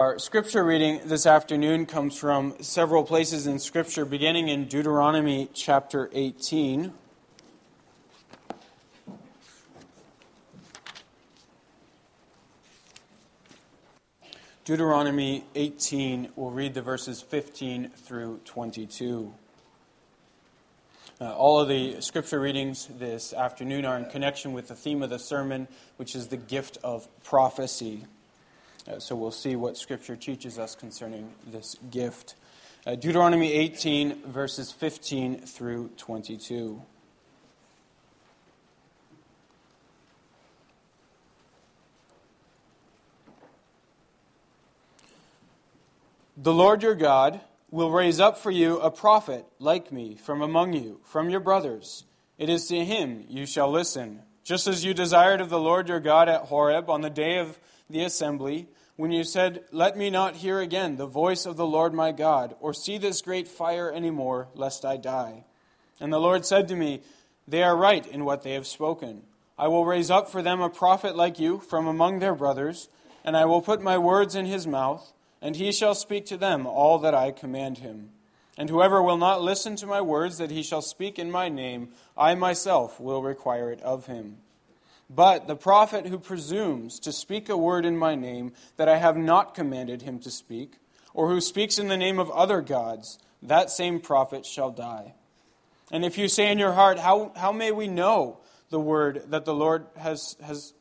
Our scripture reading this afternoon comes from several places in scripture, beginning in Deuteronomy chapter 18. Deuteronomy 18, we'll read the verses 15 through 22. Uh, all of the scripture readings this afternoon are in connection with the theme of the sermon, which is the gift of prophecy. Uh, so we'll see what Scripture teaches us concerning this gift. Uh, Deuteronomy 18, verses 15 through 22. The Lord your God will raise up for you a prophet like me from among you, from your brothers. It is to him you shall listen, just as you desired of the Lord your God at Horeb on the day of the assembly when you said, Let me not hear again the voice of the Lord my God, or see this great fire any more, lest I die. And the Lord said to me, They are right in what they have spoken. I will raise up for them a prophet like you from among their brothers, and I will put my words in his mouth, and he shall speak to them all that I command him. And whoever will not listen to my words that he shall speak in my name, I myself will require it of him. But the prophet who presumes to speak a word in my name that I have not commanded him to speak, or who speaks in the name of other gods, that same prophet shall die. And if you say in your heart, How, how may we know the word that the Lord has, has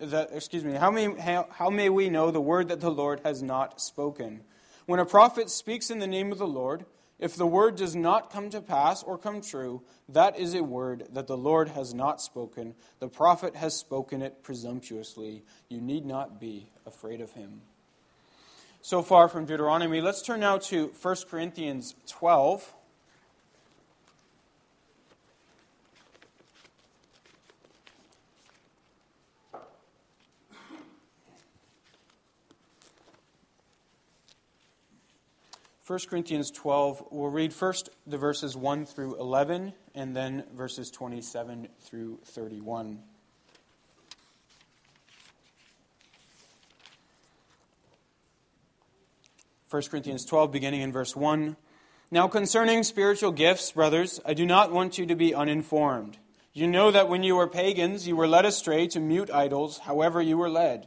that, excuse me, how may, how, how may we know the word that the Lord has not spoken? When a prophet speaks in the name of the Lord, if the word does not come to pass or come true, that is a word that the Lord has not spoken. The prophet has spoken it presumptuously. You need not be afraid of him. So far from Deuteronomy, let's turn now to 1 Corinthians 12. 1 Corinthians 12, we'll read first the verses 1 through 11 and then verses 27 through 31. First Corinthians 12, beginning in verse 1. Now, concerning spiritual gifts, brothers, I do not want you to be uninformed. You know that when you were pagans, you were led astray to mute idols, however you were led.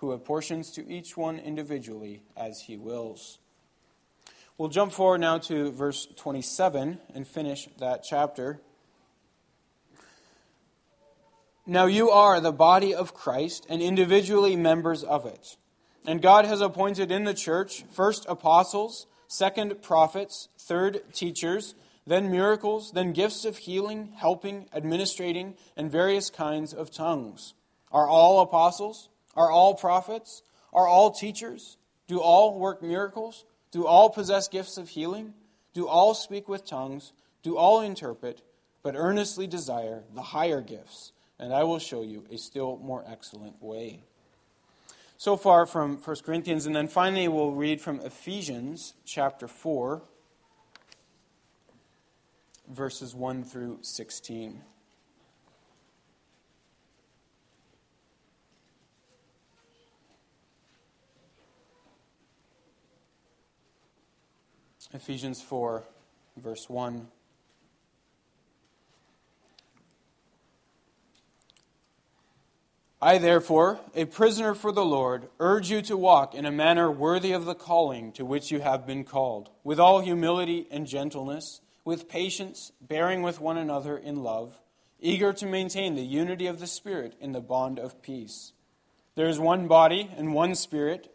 who apportions to each one individually as he wills. We'll jump forward now to verse 27 and finish that chapter. Now you are the body of Christ and individually members of it. And God has appointed in the church first apostles, second prophets, third teachers, then miracles, then gifts of healing, helping, administrating, and various kinds of tongues. Are all apostles? Are all prophets? Are all teachers? Do all work miracles? Do all possess gifts of healing? Do all speak with tongues? Do all interpret? But earnestly desire the higher gifts, and I will show you a still more excellent way. So far from 1 Corinthians, and then finally we'll read from Ephesians chapter 4, verses 1 through 16. Ephesians 4, verse 1. I, therefore, a prisoner for the Lord, urge you to walk in a manner worthy of the calling to which you have been called, with all humility and gentleness, with patience, bearing with one another in love, eager to maintain the unity of the Spirit in the bond of peace. There is one body and one Spirit,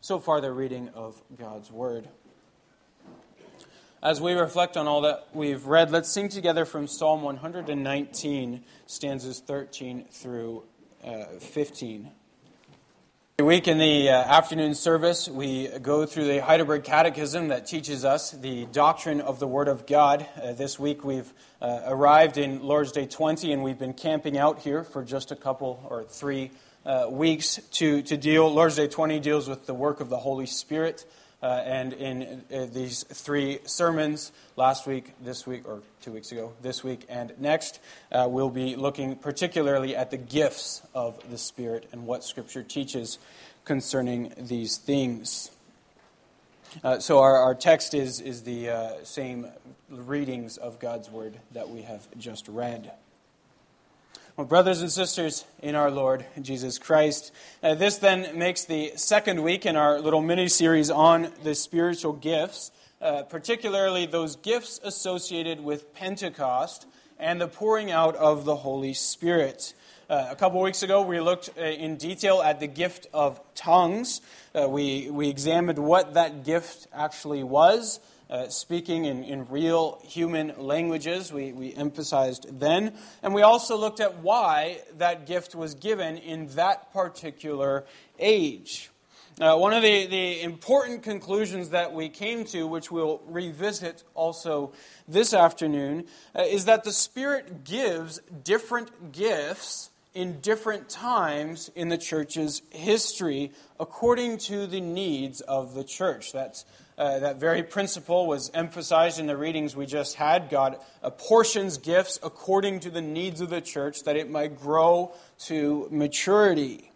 So far, the reading of God's Word. As we reflect on all that we've read, let's sing together from Psalm 119, stanzas 13 through uh, 15. Every week in the uh, afternoon service, we go through the Heidelberg Catechism that teaches us the doctrine of the Word of God. Uh, this week we've uh, arrived in Lord's Day 20, and we've been camping out here for just a couple or three uh, weeks to, to deal. Lord's Day 20 deals with the work of the Holy Spirit. Uh, and in uh, these three sermons, last week, this week, or two weeks ago, this week, and next, uh, we'll be looking particularly at the gifts of the Spirit and what Scripture teaches concerning these things. Uh, so, our, our text is, is the same readings of God's Word that we have just read. Well, brothers and sisters in our Lord Jesus Christ, uh, this then makes the second week in our little mini series on the spiritual gifts, uh, particularly those gifts associated with Pentecost and the pouring out of the Holy Spirit. Uh, a couple weeks ago, we looked uh, in detail at the gift of tongues. Uh, we, we examined what that gift actually was uh, speaking in, in real human languages, we, we emphasized then. And we also looked at why that gift was given in that particular age. Uh, one of the, the important conclusions that we came to, which we'll revisit also this afternoon, uh, is that the Spirit gives different gifts in different times in the church's history according to the needs of the church. That's uh, that very principle was emphasized in the readings we just had. God apportions gifts according to the needs of the church that it might grow to maturity.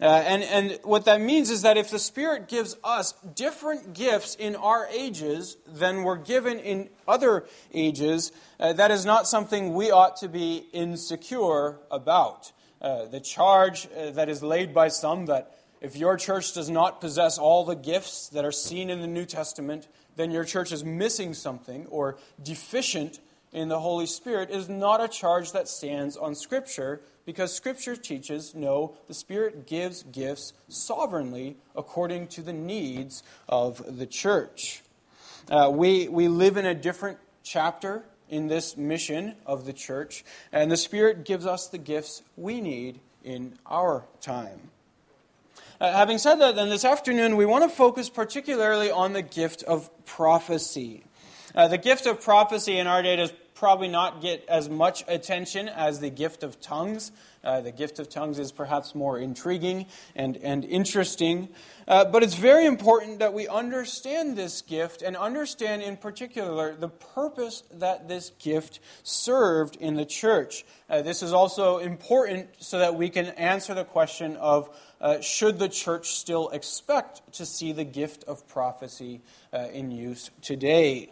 Uh, and, and what that means is that if the Spirit gives us different gifts in our ages than were given in other ages, uh, that is not something we ought to be insecure about. Uh, the charge uh, that is laid by some that if your church does not possess all the gifts that are seen in the New Testament, then your church is missing something or deficient in the Holy Spirit is not a charge that stands on Scripture because Scripture teaches no, the Spirit gives gifts sovereignly according to the needs of the church. Uh, we, we live in a different chapter in this mission of the church, and the Spirit gives us the gifts we need in our time. Uh, having said that, then this afternoon we want to focus particularly on the gift of prophecy. Uh, the gift of prophecy in our day is probably not get as much attention as the gift of tongues. Uh, the gift of tongues is perhaps more intriguing and, and interesting. Uh, but it's very important that we understand this gift and understand in particular the purpose that this gift served in the church. Uh, this is also important so that we can answer the question of uh, should the church still expect to see the gift of prophecy uh, in use today?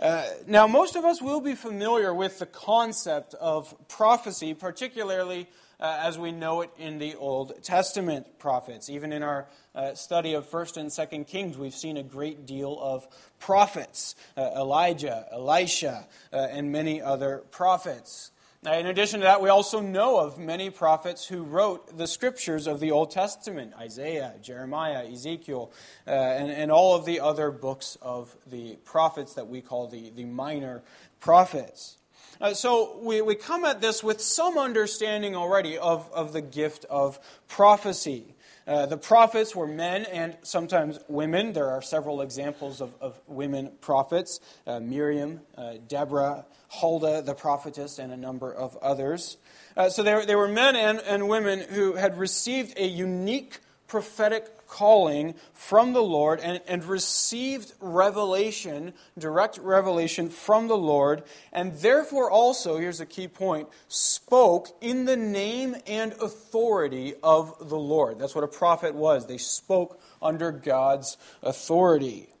Uh, now, most of us will be familiar with the concept of prophecy, particularly uh, as we know it in the Old Testament prophets. Even in our uh, study of 1st and 2nd Kings, we've seen a great deal of prophets uh, Elijah, Elisha, uh, and many other prophets. In addition to that, we also know of many prophets who wrote the scriptures of the Old Testament Isaiah, Jeremiah, Ezekiel, uh, and, and all of the other books of the prophets that we call the, the minor prophets. Uh, so we, we come at this with some understanding already of, of the gift of prophecy. Uh, the prophets were men and sometimes women. There are several examples of, of women prophets uh, Miriam, uh, Deborah, Huldah, the prophetess, and a number of others. Uh, so there, there were men and, and women who had received a unique prophetic calling from the Lord and, and received revelation, direct revelation from the Lord, and therefore also, here's a key point, spoke in the name and authority of the Lord. That's what a prophet was. They spoke under God's authority.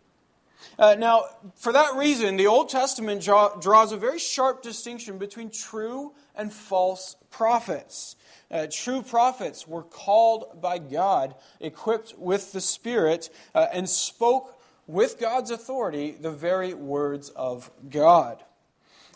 Uh, now, for that reason, the Old Testament draw, draws a very sharp distinction between true and false prophets. Uh, true prophets were called by God, equipped with the Spirit, uh, and spoke with God's authority the very words of God.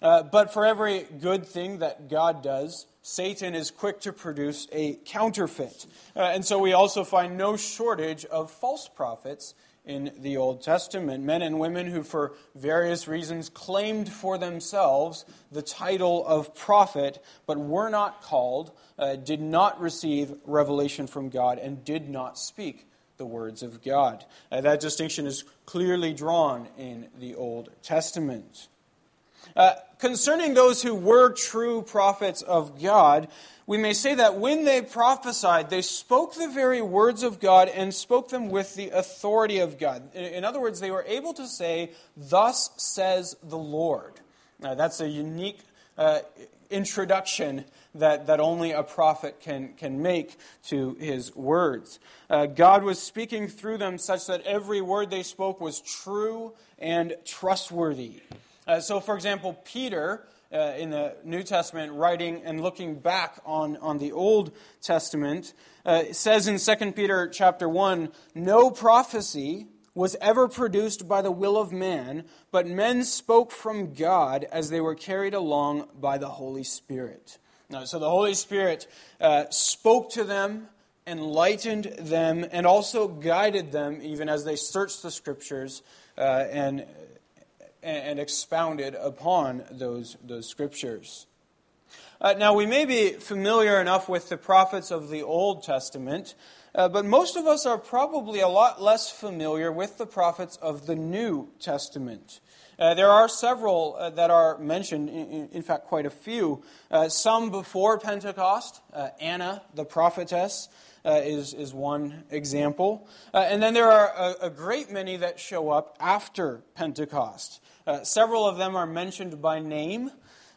Uh, but for every good thing that God does, Satan is quick to produce a counterfeit. Uh, and so we also find no shortage of false prophets in the Old Testament. Men and women who, for various reasons, claimed for themselves the title of prophet, but were not called, uh, did not receive revelation from God, and did not speak the words of God. Uh, that distinction is clearly drawn in the Old Testament. Uh, concerning those who were true prophets of God, we may say that when they prophesied, they spoke the very words of God and spoke them with the authority of God. In other words, they were able to say, Thus says the Lord. Now, that's a unique uh, introduction that, that only a prophet can, can make to his words. Uh, God was speaking through them such that every word they spoke was true and trustworthy. Uh, so, for example, Peter uh, in the New Testament, writing and looking back on, on the Old Testament, uh, says in 2 Peter chapter 1 No prophecy was ever produced by the will of man, but men spoke from God as they were carried along by the Holy Spirit. Now, so the Holy Spirit uh, spoke to them, enlightened them, and also guided them even as they searched the Scriptures uh, and and expounded upon those, those scriptures. Uh, now, we may be familiar enough with the prophets of the Old Testament, uh, but most of us are probably a lot less familiar with the prophets of the New Testament. Uh, there are several uh, that are mentioned, in, in, fact, quite a few. Uh, some before Pentecost, uh, Anna, the prophetess, uh, is, is one example. Uh, and then there are a, a, great many that show up after Pentecost. Uh, several of them are mentioned by name.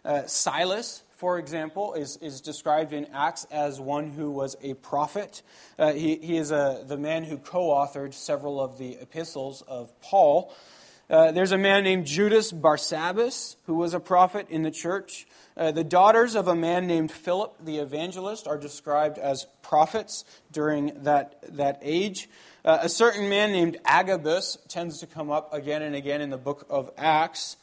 Uh, Silas, for example, is, is described in Acts as one who was a prophet. Uh, he, he is a, the man who co authored several of the epistles of Paul. Uh, there's a man named Judas Barsabbas who was a prophet in the church. Uh, the daughters of a man named Philip the evangelist are described as prophets during that, that age. Uh, a certain man named Agabus tends to come up again and again in the book of Acts.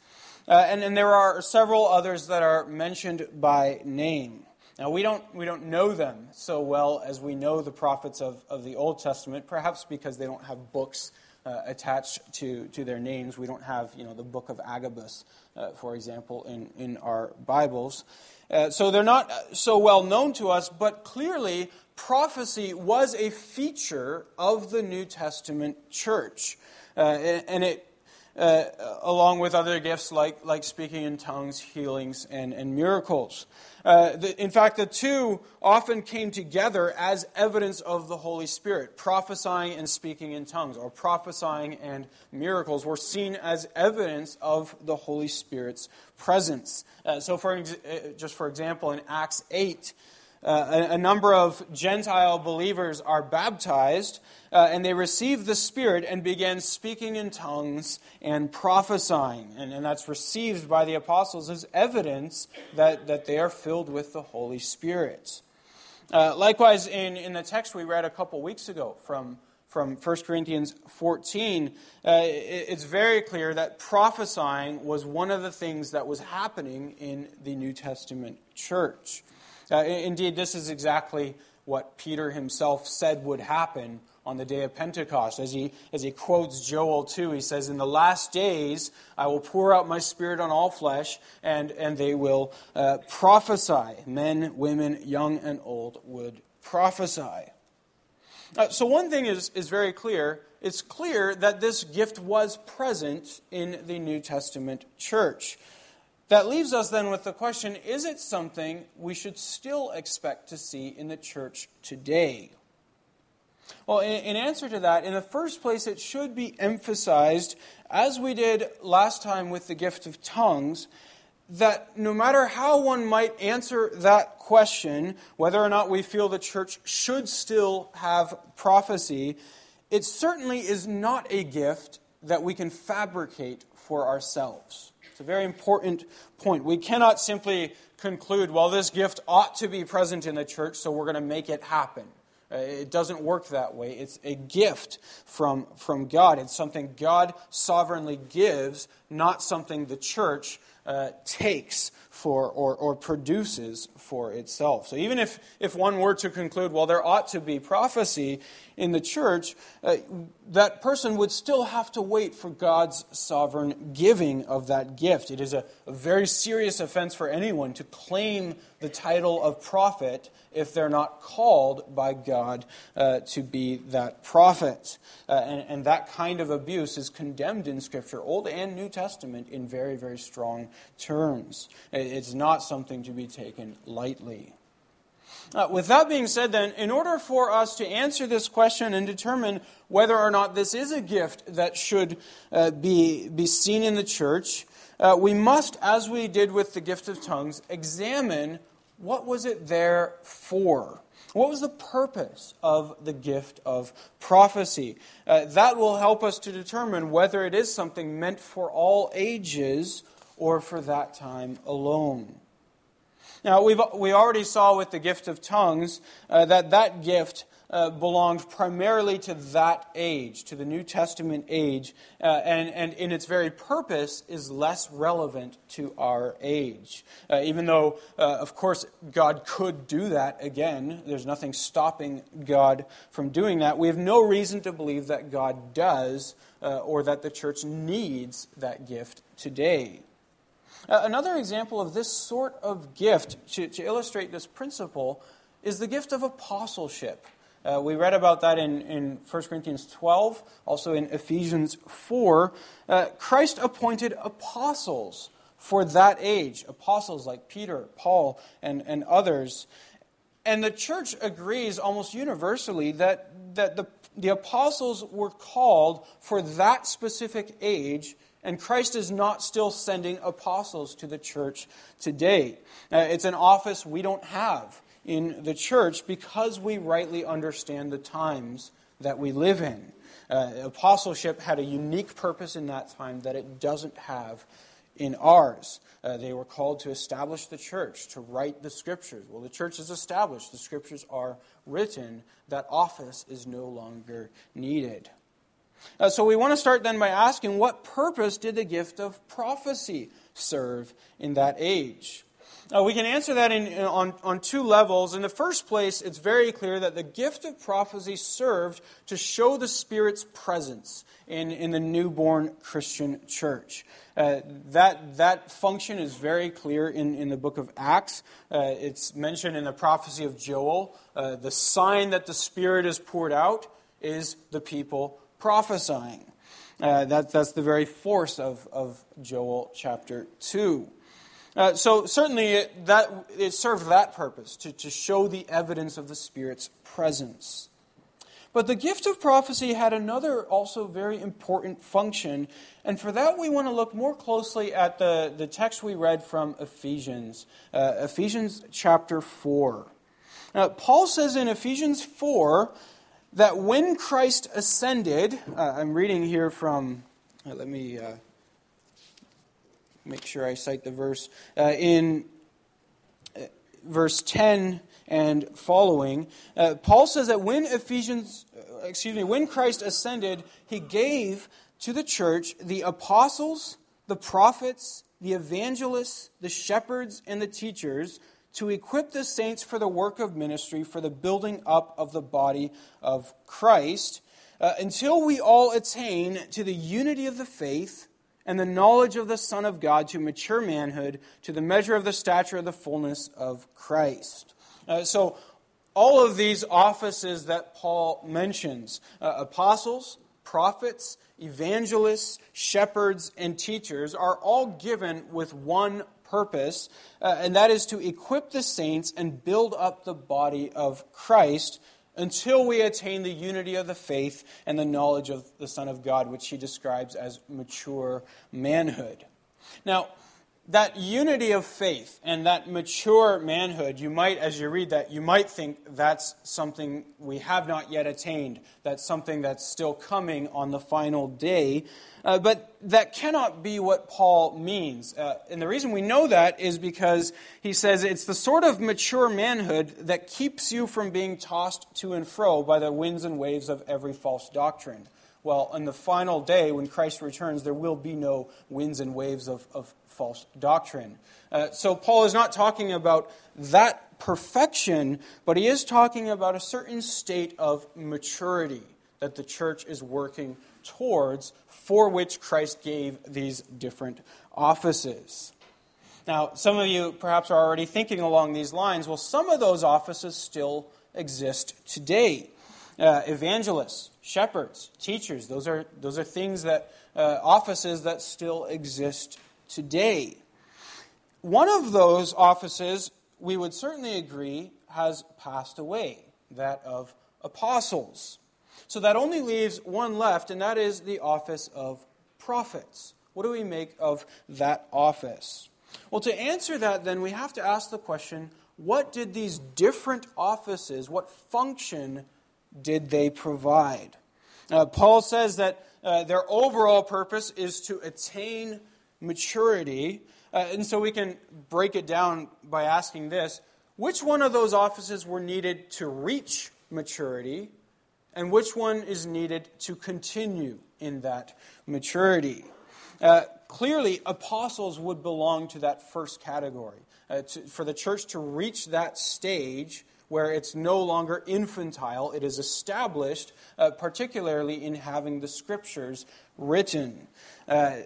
Uh, and, and there are several others that are mentioned by name. Now, we don't, we don't know them so well as we know the prophets of, of the Old Testament, perhaps because they don't have books uh, attached to, to their names. We don't have you know, the book of Agabus, uh, for example, in, in our Bibles. Uh, so they're not so well known to us, but clearly prophecy was a feature of the New Testament church. Uh, and it, uh, along with other gifts like, like speaking in tongues, healings, and, and miracles. Uh, the, in fact, the two often came together as evidence of the Holy Spirit. Prophesying and speaking in tongues, or prophesying and miracles, were seen as evidence of the Holy Spirit's presence. Uh, so, for, uh, just for example, in Acts 8, uh, a, a, number of Gentile believers are baptized, uh, and they receive the Spirit and begin speaking in tongues and prophesying. And, and that's received by the apostles as evidence that, that they are filled with the Holy Spirit. Uh, likewise, in, in the text we read a couple weeks ago from, from 1 Corinthians 14, uh, it, it's very clear that prophesying was one of the things that was happening in the New Testament church. Uh, indeed, this is exactly what Peter himself said would happen on the day of Pentecost. As he, as he quotes Joel 2, he says, In the last days I will pour out my spirit on all flesh, and, and they will uh, prophesy. Men, women, young and old would prophesy. Uh, so, one thing is, is very clear. It's clear that this gift was present in the New Testament church. That leaves us then with the question is it something we should still expect to see in the church today? Well, in, answer to that, in the first place, it should be emphasized, as we did last time with the gift of tongues, that no matter how one might answer that question, whether or not we feel the church should still have prophecy, it certainly is not a gift that we can fabricate for ourselves. It's a very important point. We cannot simply conclude, well, this gift ought to be present in the church, so we're going to make it happen. Uh, it doesn't work that way. It's a gift from, from God. It's something God sovereignly gives, not something the church uh, takes for or, or produces for itself. So even if, if one were to conclude, well, there ought to be prophecy in the church, uh, that person would still have to wait for God's sovereign giving of that gift. It is a, a very serious offense for anyone to claim the title of prophet if they're not called by God uh, to be that prophet. Uh, and, and that kind of abuse is condemned in Scripture, Old and New Testament, in very, very strong terms. It's not something to be taken lightly. Uh, with that being said, then, in order for us to answer this question and determine whether or not this is a gift that should uh, be, be seen in the church, uh, we must, as we did with the gift of tongues, examine what was it there for? What was the purpose of the gift of prophecy? Uh, that will help us to determine whether it is something meant for all ages or for that time alone. Now, we've, we already saw with the gift of tongues uh, that that gift uh, belonged primarily to that age, to the New Testament age, uh, and, and in its very purpose is less relevant to our age. Uh, even though, uh, of course, God could do that again, there's nothing stopping God from doing that. We have no reason to believe that God does uh, or that the church needs that gift today. Uh, another example of this sort of gift, to, to illustrate this principle, is the gift of apostleship. Uh, we read about that in, in 1 Corinthians 12, also in Ephesians 4. Uh, Christ appointed apostles for that age, apostles like Peter, Paul, and, and others. And the church agrees almost universally that, that the, the apostles were called for that specific age and Christ is not still sending apostles to the church today. Uh, it's an office we don't have in the church because we rightly understand the times that we live in. Uh, apostleship had a unique purpose in that time that it doesn't have in ours. Uh, they were called to establish the church, to write the scriptures. Well, the church is established, the scriptures are written. That office is no longer needed. Uh, so we want to start then by asking what purpose did the gift of prophecy serve in that age? Uh, we can answer that in, in, on, on two levels. In the first place, it's very clear that the gift of prophecy served to show the Spirit's presence in, in the newborn Christian church. Uh, that, that function is very clear in, in the book of Acts. Uh, it's mentioned in the prophecy of Joel. Uh, the sign that the Spirit is poured out is the people prophesying. Uh, that, that's the very force of, of Joel chapter 2. Uh, so certainly it, that, it served that purpose, to, to show the evidence of the Spirit's presence. But the gift of prophecy had another also very important function, and for that we want to look more closely at the, the text we read from Ephesians, uh, Ephesians chapter 4. Now, Paul says in Ephesians 4 that when Christ ascended, uh, I'm reading here from, uh, let me uh, make sure I cite the verse, uh, in uh, verse 10 and following, uh, Paul says that when Ephesians, excuse me, when Christ ascended, he gave to the church the apostles, the prophets, the evangelists, the shepherds, and the teachers to equip the saints for the work of ministry, for the building up of the body of Christ, uh, until we all attain to the unity of the faith and the knowledge of the Son of God, to mature manhood, to the measure of the stature of the fullness of Christ. Uh, so, all of these offices that Paul mentions uh, apostles, prophets, evangelists, shepherds, and teachers are all given with one purpose, uh, and that is to equip the saints and build up the body of Christ until we attain the unity of the faith and the knowledge of the Son of God, which he describes as mature manhood. Now, that unity of faith and that mature manhood, you might, as you read that, you might think that's something we have not yet attained. That's something that's still coming on the final day. Uh, but that cannot be what Paul means. Uh, and the reason we know that is because he says it's the sort of mature manhood that keeps you from being tossed to and fro by the winds and waves of every false doctrine. Well, on the final day, when Christ returns, there will be no winds and waves of, of false doctrine. Uh, so, Paul is not talking about that perfection, but he is talking about a certain state of maturity that the church is working towards, for which Christ gave these different offices. Now, some of you perhaps are already thinking along these lines. Well, some of those offices still exist today. Uh, evangelists, shepherds, teachers, those are, those are things that, uh, offices that still exist today. One of those offices, we would certainly agree, has passed away that of apostles. So that only leaves one left, and that is the office of prophets. What do we make of that office? Well, to answer that, then, we have to ask the question what did these different offices, what function did they provide? Uh, Paul says that uh, their overall purpose is to attain maturity. Uh, and so we can break it down by asking this which one of those offices were needed to reach maturity, and which one is needed to continue in that maturity? Uh, clearly, apostles would belong to that first category. Uh, to, for the church to reach that stage where it's no longer infantile, it is established, uh, particularly in having the scriptures written. Uh,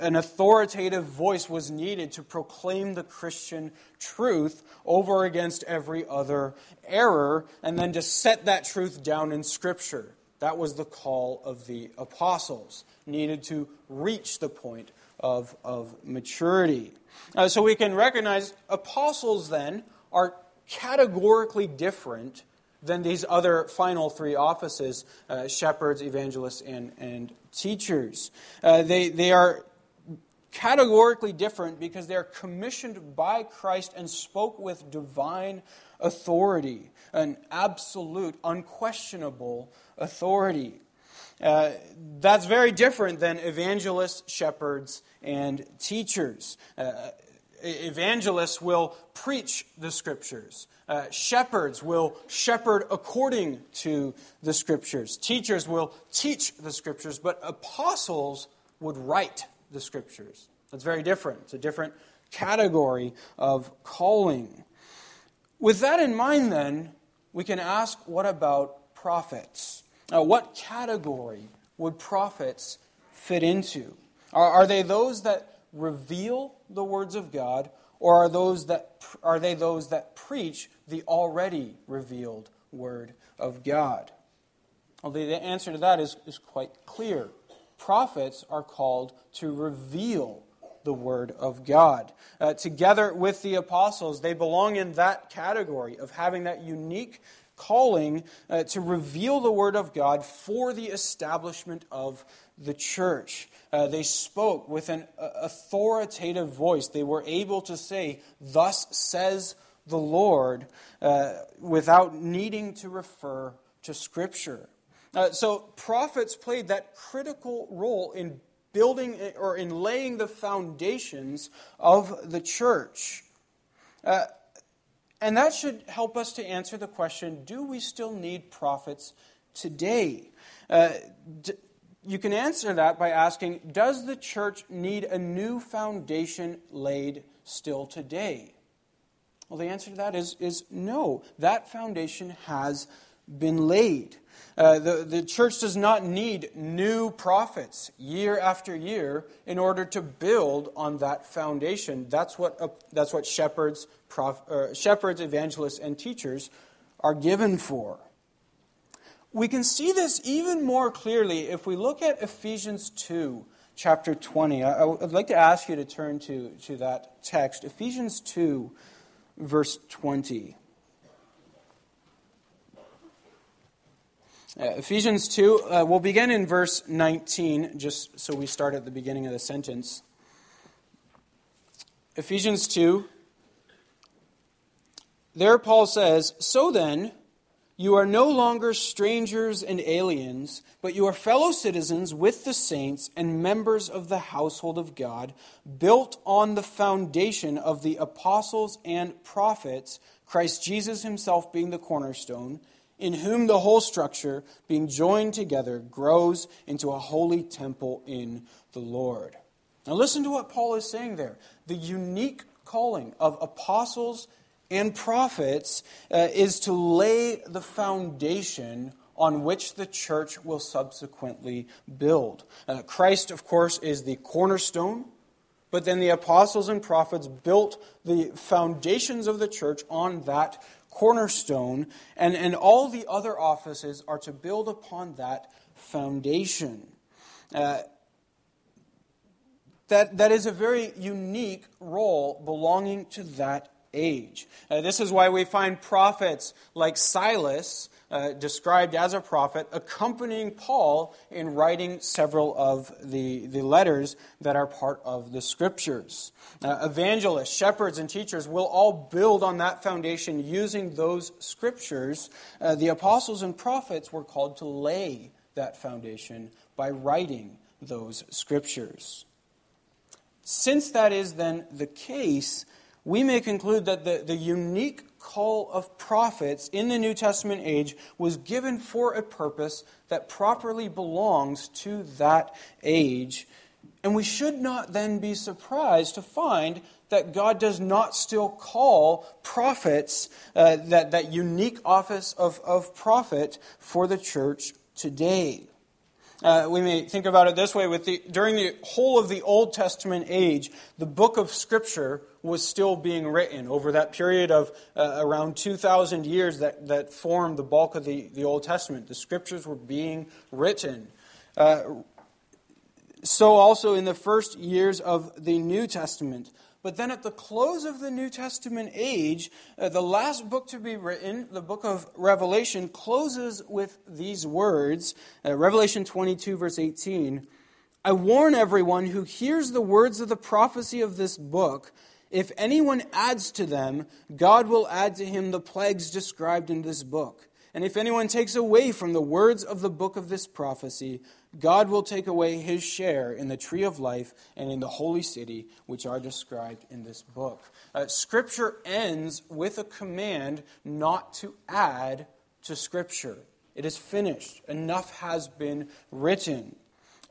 an authoritative voice was needed to proclaim the Christian truth over against every other error, and then to set that truth down in Scripture. That was the call of the apostles, needed to reach the point of, of maturity. Uh, so we can recognize apostles then are categorically different than these other final three offices uh, shepherds, evangelists, and, and teachers. Uh, they, they are categorically different because they are commissioned by Christ and spoke with divine authority, an absolute, unquestionable authority. Uh, that's very different than evangelists, shepherds, and teachers. Uh, evangelists will preach the scriptures. Uh, shepherds will shepherd according to the scriptures. Teachers will teach the scriptures, but apostles would write the scriptures. That's very different. It's a different category of calling. With that in mind, then, we can ask what about prophets? Uh, what category would prophets fit into? Are, are they those that reveal the words of God, or are, those that, are they those that preach the already revealed word of God? Well, the answer to that is, is quite clear. prophets are called to reveal the Word of God. Uh, together with the apostles, they belong in that category of having that unique calling uh, to reveal the Word of God for the establishment of the church. Uh, they spoke with an uh, authoritative voice. They were able to say, Thus says the Lord, uh, without needing to refer to Scripture. Uh, so, prophets played that critical role in building or in laying the foundations of the church. Uh, and that should help us to answer the question do we still need prophets today? Uh, d- you can answer that by asking Does the church need a new foundation laid still today? Well, the answer to that is, is no. That foundation has been laid. Uh, the, the church does not need new prophets year after year in order to build on that foundation. That's what, uh, that's what shepherds, prof, uh, shepherds, evangelists, and teachers are given for. We can see this even more clearly if we look at Ephesians 2, chapter 20. I, would like to ask you to turn to, to that text, Ephesians 2, verse 20. Uh, Ephesians 2, uh, we'll begin in verse 19, just so we start at the beginning of the sentence. Ephesians 2, there Paul says, So then, you are no longer strangers and aliens, but you are fellow citizens with the saints and members of the household of God, built on the foundation of the apostles and prophets, Christ Jesus himself being the cornerstone in whom the whole structure, being joined together, grows into a holy temple in the Lord. Now, listen to what Paul is saying there. The unique calling of apostles and prophets uh, is to lay the foundation on which the church will subsequently build. Uh, Christ, of course, is the cornerstone, but then the apostles and prophets built the foundations of the church on that cornerstone, and, and all the other offices are to build upon that foundation. Uh, that, that is a very unique role belonging to that age. Uh, this is why we find prophets like Silas uh, described as a prophet, accompanying Paul in writing several of the, the letters that are part of the scriptures. Uh, evangelists, shepherds, and teachers will all build on that foundation using those scriptures. Uh, the apostles and prophets were called to lay that foundation by writing those scriptures. Since that is then the case, we may conclude that the, the unique call of prophets in the New Testament age was given for a purpose that properly belongs to that age. And we should not then be surprised to find that God does not still call prophets, uh, that, that unique office of, of prophet, for the church today. Uh, we may think about it this way with the, during the whole of the Old Testament age, the book of Scripture was still being written over that period of uh, around 2,000 years that, that formed the bulk of the, the Old Testament. The Scriptures were being written. Uh, so, also in the first years of the New Testament. But then at the close of the New Testament age, uh, the last book to be written, the book of Revelation, closes with these words uh, Revelation 22, verse 18. I warn everyone who hears the words of the prophecy of this book. If anyone adds to them, God will add to him the plagues described in this book. And if anyone takes away from the words of the book of this prophecy, God will take away his share in the tree of life and in the holy city, which are described in this book. Uh, scripture ends with a command not to add to Scripture. It is finished, enough has been written.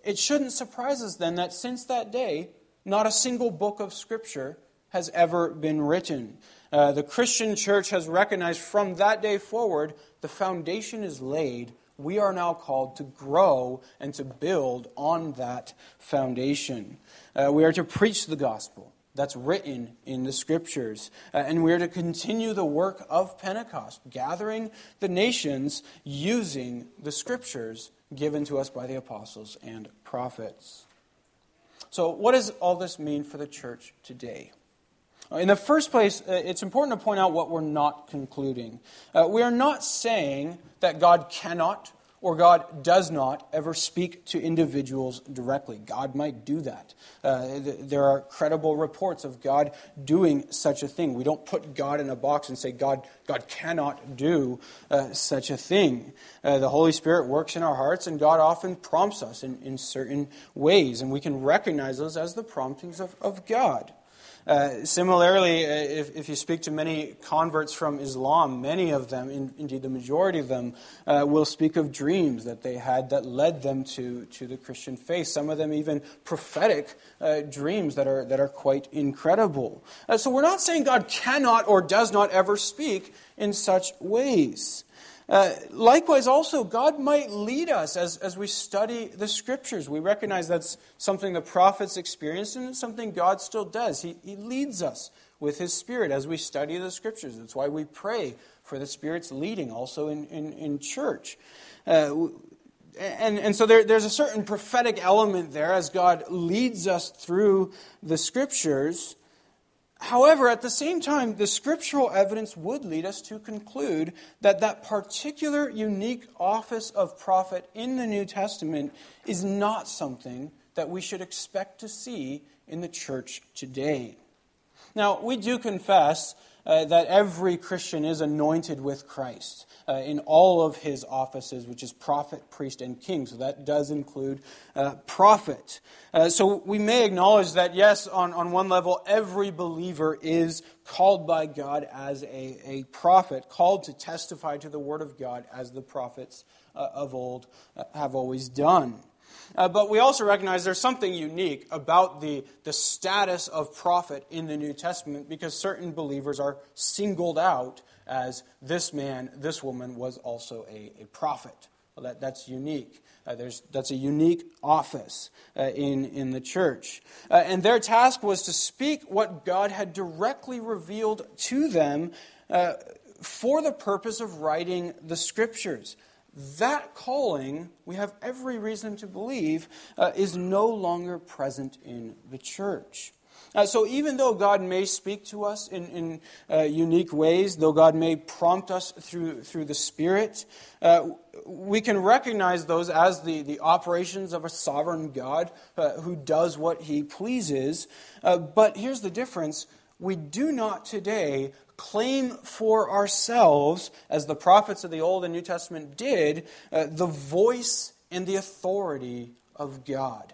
It shouldn't surprise us then that since that day, not a single book of Scripture has ever been written. Uh, the Christian church has recognized from that day forward the foundation is laid. We are now called to grow and to build on that foundation. Uh, we are to preach the gospel, that's written in the scriptures. Uh, and we're to continue the work of Pentecost, gathering the nations using the scriptures given to us by the apostles and prophets. So, what does all this mean for the church today? Uh, in the first place, uh, it's important to point out what we're not concluding. Uh, we are not saying that God cannot or God does not ever speak to individuals directly. God might do that. Uh, there are credible reports of God doing such a thing. We don't put God in a box and say God, God cannot do uh, such a thing. Uh, the Holy Spirit works in our hearts, and God often prompts us in, in certain ways, and we can recognize those as the promptings of, of God. Uh, similarly, uh, if, if, you speak to many converts from Islam, many of them, in, indeed the majority of them, uh, will speak of dreams that they had that led them to, to the Christian faith. Some of them even prophetic uh, dreams that are, that are quite incredible. Uh, so we're not saying God cannot or does not ever speak in such ways. Uh, likewise, also, God might lead us as, as we study the scriptures. We recognize that's something the prophets experienced and it's something God still does. He, he leads us with His Spirit as we study the scriptures. That's why we pray for the Spirit's leading also in, in, in church. Uh, and, and so there, there's a certain prophetic element there as God leads us through the scriptures. However, at the same time, the scriptural evidence would lead us to conclude that that particular unique office of prophet in the New Testament is not something that we should expect to see in the church today. Now, we do confess uh, that every Christian is anointed with Christ uh, in all of his offices, which is prophet, priest, and king. So that does include uh, prophet. Uh, so we may acknowledge that, yes, on, on one level, every believer is called by God as a, a prophet, called to testify to the word of God as the prophets uh, of old uh, have always done. Uh, but we also recognize there's something unique about the, the status of prophet in the New Testament because certain believers are singled out as this man, this woman was also a, a prophet. Well, that, that's unique. Uh, that's a unique office uh, in, in the church. Uh, and their task was to speak what God had directly revealed to them uh, for the purpose of writing the scriptures that calling, we have every reason to believe, uh, is no longer present in the church. Uh, so, even though God may speak to us in, in uh, unique ways, though God may prompt us through, through the Spirit, uh, we can recognize those as the, the operations of a sovereign God uh, who does what he pleases. Uh, but here's the difference we do not today claim for ourselves, as the prophets of the Old and New Testament did, uh, the voice and the authority of God.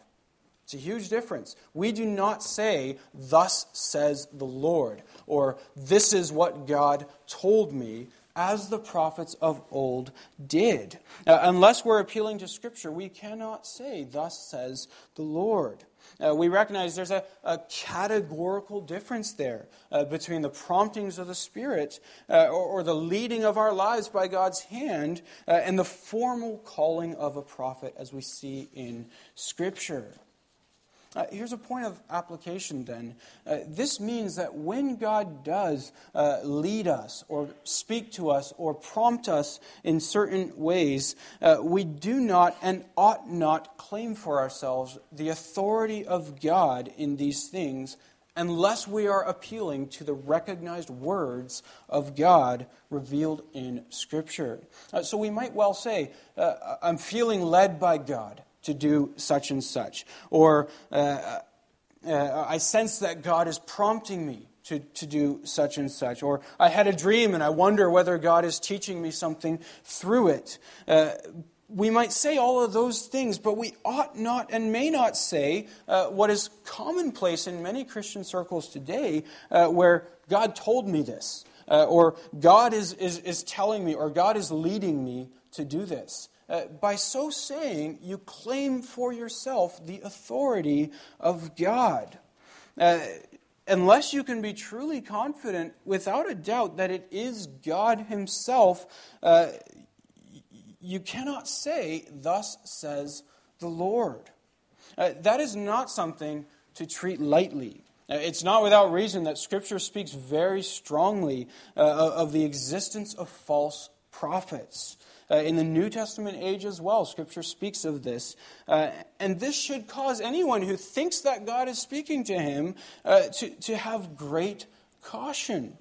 It's a huge difference. We do not say, Thus says the Lord, or This is what God told me, as the prophets of old did. Unless we're appealing to Scripture, we cannot say, Thus says the Lord. Uh, we recognize there's a, a categorical difference there uh, between the promptings of the Spirit uh, or, or, the leading of our lives by God's hand uh, and the formal calling of a prophet as we see in Scripture. Uh, here's a point of application then. Uh, this means that when God does uh, lead us or speak to us or prompt us in certain ways, uh, we do not and ought not claim for ourselves the authority of God in these things unless we are appealing to the recognized words of God revealed in Scripture. Uh, so we might well say, uh, I'm feeling led by God to do such and such. Or uh, uh, I sense that God is prompting me to, to do such and such. Or I had a dream and I wonder whether God is teaching me something through it. Uh, we might say all of those things, but we ought not and may not say uh, what is commonplace in many Christian circles today, uh, where God told me this, uh, or God is, is, is telling me, or God is leading me to do this. Uh, by so saying, you claim for yourself the authority of God. Uh, unless you can be truly confident, without a doubt, that it is God Himself, uh, you cannot say, Thus says the Lord. Uh, that is not something to treat lightly. Uh, it's not without reason that Scripture speaks very strongly uh, of the existence of false prophets. Uh, in the New Testament age as well, Scripture speaks of this. Uh, and this should cause anyone who thinks that God is speaking to him uh, to, to have great caution.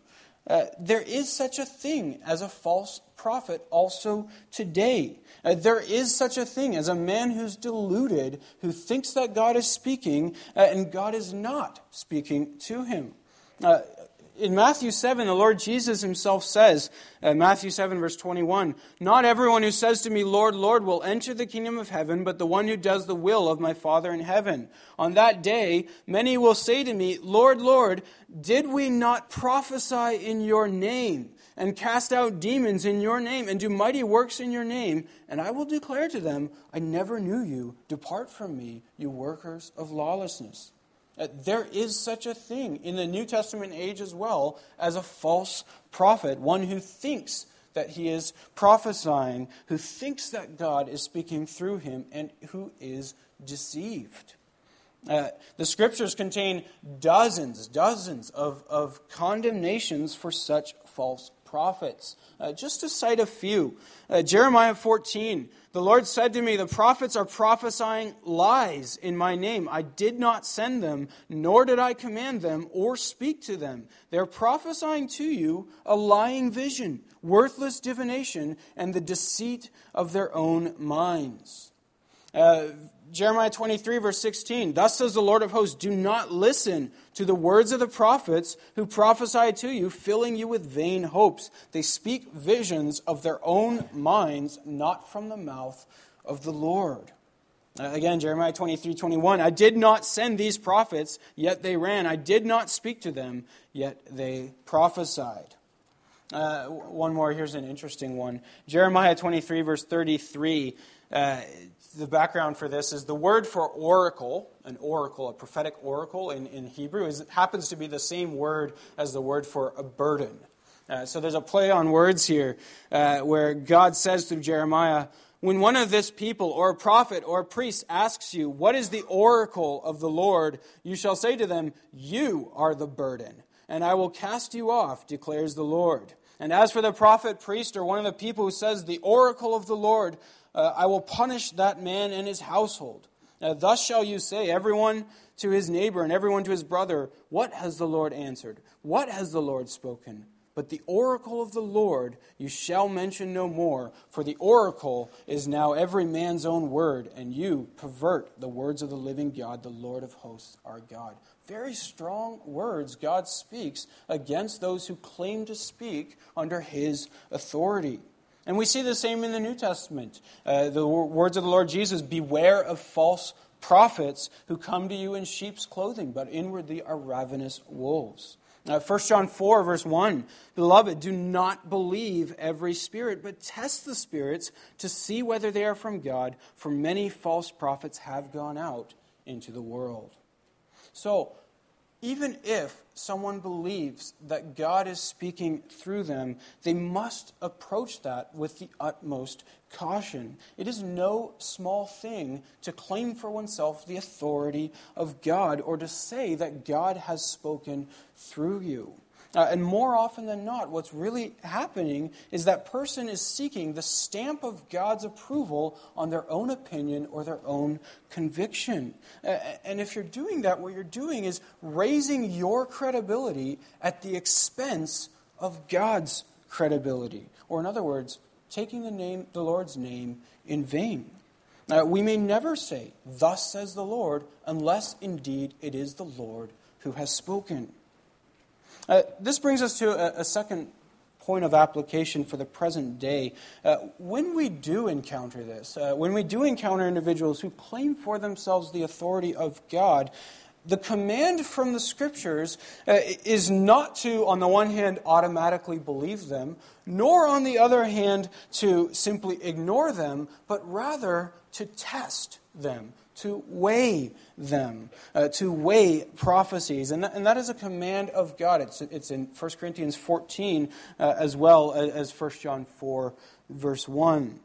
Uh, there is such a thing as a false prophet also today. Uh, there is such a thing as a man who's deluded, who thinks that God is speaking, uh, and God is not speaking to him. In Matthew 7, the Lord Jesus himself says, uh, Matthew 7, verse 21, Not everyone who says to me, Lord, Lord, will enter the kingdom of heaven, but the one who does the will of my Father in heaven. On that day, many will say to me, Lord, Lord, did we not prophesy in your name? and cast out demons in your name and do mighty works in your name. And I will declare to them, I never knew you. Depart from me, you workers of lawlessness. Uh, there is such a thing in the New Testament age as well as a false prophet, one who thinks that he is prophesying, who thinks that God is speaking through him, and who is deceived. Uh, the scriptures contain dozens, dozens of, of condemnations for such false prophets. Uh, just to cite a few uh, Jeremiah 14, the Lord said to me, The prophets are prophesying lies in my name. I did not send them, nor did I command them or speak to them. They're prophesying to you a lying vision, worthless divination, and the deceit of their own minds. Uh, Jeremiah 23, verse 16 Thus says the Lord of hosts, Do not listen to the words of the prophets who prophesy to you, filling you with vain hopes. They speak visions of their own minds, not from the mouth of the Lord. Uh, again, Jeremiah 23, 21. I did not send these prophets, yet they ran. I did not speak to them, yet they prophesied. Uh, one more, here's an interesting one. Jeremiah 23, verse 33. Uh, the background for this is the word for oracle, an oracle, a prophetic oracle in, in Hebrew, is, happens to be the same word as the word for a burden. Uh, so there's a play on words here uh, where God says through Jeremiah, when one of this people, or a prophet, or a priest asks you, What is the oracle of the Lord? you shall say to them, You are the burden, and I will cast you off, declares the Lord. And as for the prophet, priest, or one of the people who says, The oracle of the Lord, uh, I will punish that man and his household. Uh, thus shall you say, everyone to his neighbor and everyone to his brother, What has the Lord answered? What has the Lord spoken? But the oracle of the Lord you shall mention no more, for the oracle is now every man's own word, and you pervert the words of the living God, the Lord of hosts, our God. Very strong words God speaks against those who claim to speak under his authority. And we see the same in the New Testament. Uh, the words of the Lord Jesus Beware of false prophets who come to you in sheep's clothing, but inwardly are ravenous wolves. Uh, 1 John 4, verse 1 Beloved, do not believe every spirit, but test the spirits to see whether they are from God, for many false prophets have gone out into the world. So, even if someone believes that God is speaking through them, they must approach that with the utmost caution. It is no small thing to claim for oneself the authority of God or to say that God has spoken through you. Uh, and more often than not, what's really happening is that person is seeking the stamp of God's approval on their own opinion or their own conviction. Uh, and if you're doing that, what you're doing is raising your credibility at the expense of God's credibility. Or, in other words, taking the name, the Lord's name in vain. Uh, we may never say, Thus says the Lord, unless indeed it is the Lord who has spoken. Uh, this brings us to a, a, second point of application for the present day. Uh, when we do encounter this, uh, when we do encounter individuals who claim for themselves the authority of God, the command from the scriptures uh, is not to, on the one hand, automatically believe them, nor on the other hand, to simply ignore them, but rather to test them, to weigh them, uh, to weigh prophecies. And that, and that is a command of God. It's, it's in 1 Corinthians 14 uh, as well as 1 John 4, verse 1.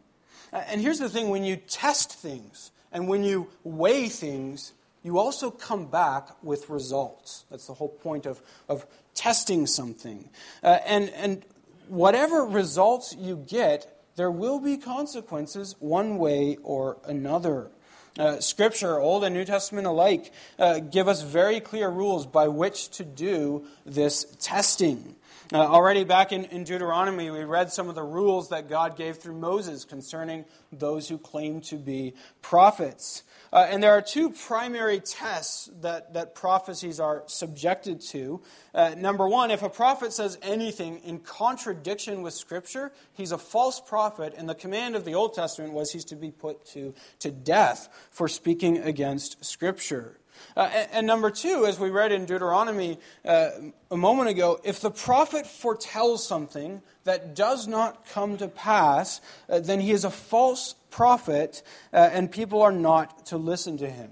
Uh, and here's the thing when you test things and when you weigh things, you also come back with results. That's the whole point of, of testing something. Uh, and, and whatever results you get, there will be consequences one way or another. Uh, scripture, Old and New Testament alike, uh, give us very clear rules by which to do this testing. Uh, already back in, in Deuteronomy, we read some of the rules that God gave through Moses concerning those who claim to be prophets. Uh, and there are two primary tests that, that prophecies are subjected to. Uh, number one, if a prophet says anything in contradiction with Scripture, he's a false prophet, and the command of the Old Testament was he's to be put to, to death for speaking against Scripture. Uh, and, and, number two, as we read in Deuteronomy uh, a moment ago, if the prophet foretells something that does not come to pass, uh, then he is a false prophet, uh, and people are not to listen to him.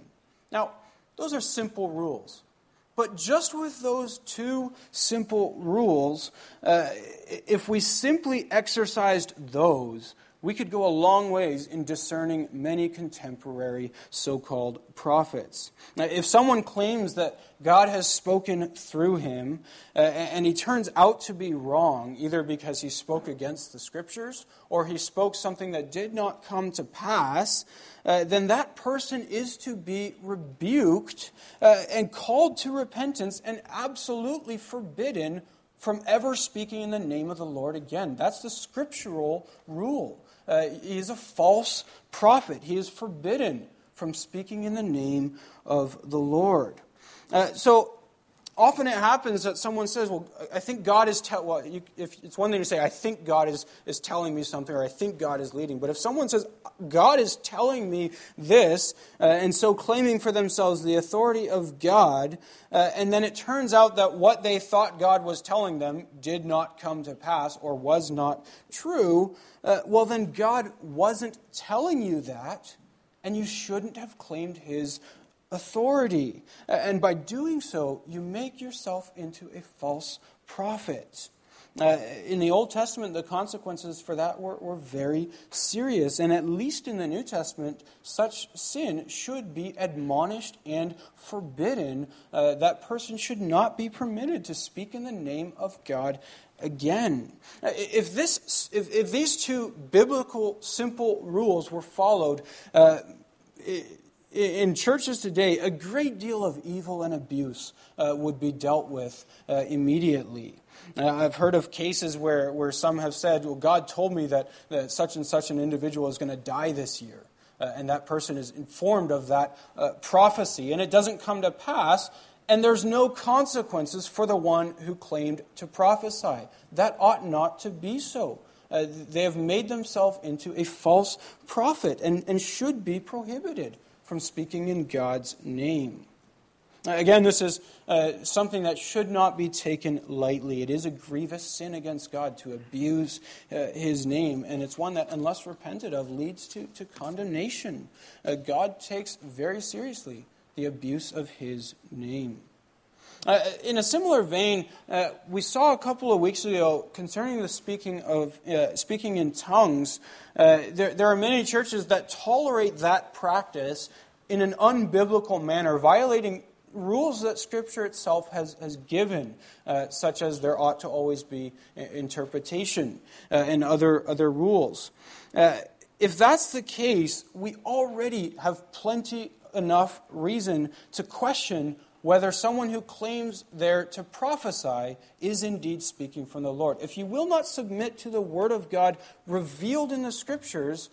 Now, those are simple rules. But just with those two simple rules, uh, if we simply exercised those, we could go a long ways in discerning many contemporary so called prophets. Now, if someone claims that God has spoken through him uh, and he turns out to be wrong, either because he spoke against the scriptures or he spoke something that did not come to pass, uh, then that person is to be rebuked uh, and called to repentance and absolutely forbidden from ever speaking in the name of the Lord again. That's the scriptural rule. Uh, he is a false prophet. He is forbidden from speaking in the name of the Lord. Uh, so often it happens that someone says, Well, I think God is telling, well, you, if it's one thing to say, I think God is, is telling me something, or I think God is leading. But if someone says, God is telling me this, uh, and so claiming for themselves the authority of God, uh, and then it turns out that what they thought God was telling them did not come to pass or was not true, uh, well, then God wasn't telling you that, and you shouldn't have claimed his authority. And by doing so, you make yourself into a false prophet. Uh, in the Old Testament, the consequences for that were, were, very serious. And at least in the New Testament, such sin should be admonished and forbidden. Uh, that person should not be permitted to speak in the name of God again. Uh, if, this, if, if these two biblical, simple rules were followed, uh, in churches today, a great deal of evil and abuse uh, would be dealt with uh, immediately. Uh, I've heard of cases where, where some have said, Well, God told me that, that such and such an individual is going to die this year. Uh, and that person is informed of that uh, prophecy, and it doesn't come to pass, and there's no consequences for the one who claimed to prophesy. That ought not to be so. They have made themselves into a false prophet and, and should be prohibited from speaking in God's name. Again, this is uh, something that should not be taken lightly. It is a grievous sin against God to abuse uh, His name, and it's one that, unless repented of, leads to, to condemnation. Uh, God takes very seriously the abuse of His name. Uh, in a similar vein, uh, we saw a couple of weeks ago concerning the speaking of uh, speaking in tongues. Uh, there, there are many churches that tolerate that practice in an unbiblical manner, violating rules that Scripture itself has, has given, uh, such as there ought to always be interpretation uh, and other, other rules. if that's the case, we already have plenty enough reason to question whether someone who claims there to prophesy is indeed speaking from the Lord. If you will not submit to the Word of God revealed in the Scriptures,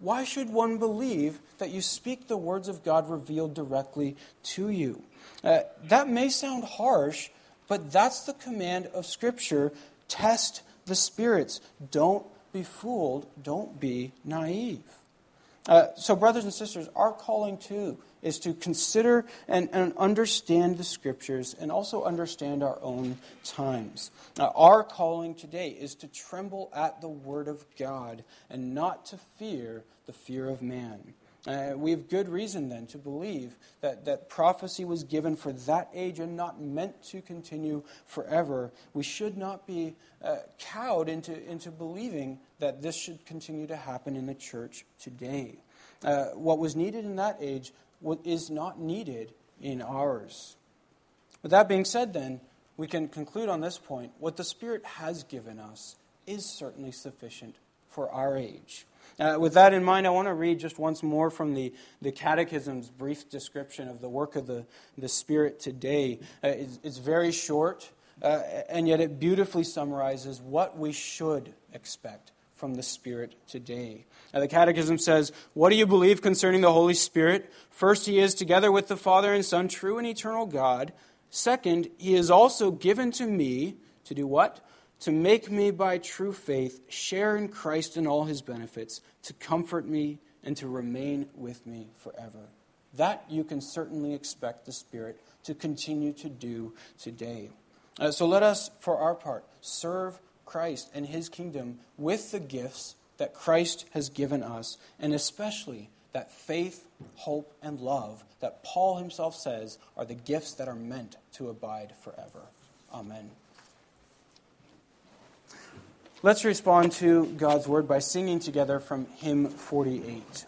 why should one believe that you speak the words of God revealed directly to you? Uh, that may sound harsh, but that's the command of Scripture. Test the spirits. Don't be fooled. Don't be naive. Uh, so, brothers and sisters, our calling too is to consider and, and understand the scriptures and also understand our own times. Now, our calling today is to tremble at the word of God and not to fear the fear of man. Uh, we have good reason then to believe that, that prophecy was given for that age and not meant to continue forever. We should not be uh, cowed into, into believing that this should continue to happen in the church today. Uh, what was needed in that age is not needed in ours. With that being said, then, we can conclude on this point what the Spirit has given us is certainly sufficient for our age. Uh, with that in mind, I want to read just once more from the, the Catechism's brief description of the work of the, the Spirit today. Uh, it's, it's, very short, uh, and yet it beautifully summarizes what we should expect from the Spirit today. Now, the Catechism says, What do you believe concerning the Holy Spirit? First, he is, together with the Father and Son, true and eternal God. Second, he is also given to me to do what? To make me by true faith share in Christ and all his benefits, to comfort me, and to remain with me forever. That you can certainly expect the Spirit to continue to do today. Uh, so let us, for our part, serve Christ and his kingdom with the gifts that Christ has given us, and especially that faith, hope, and love that Paul himself says are the gifts that are meant to abide forever. Amen. Let's respond to God's word by singing together from hymn 48.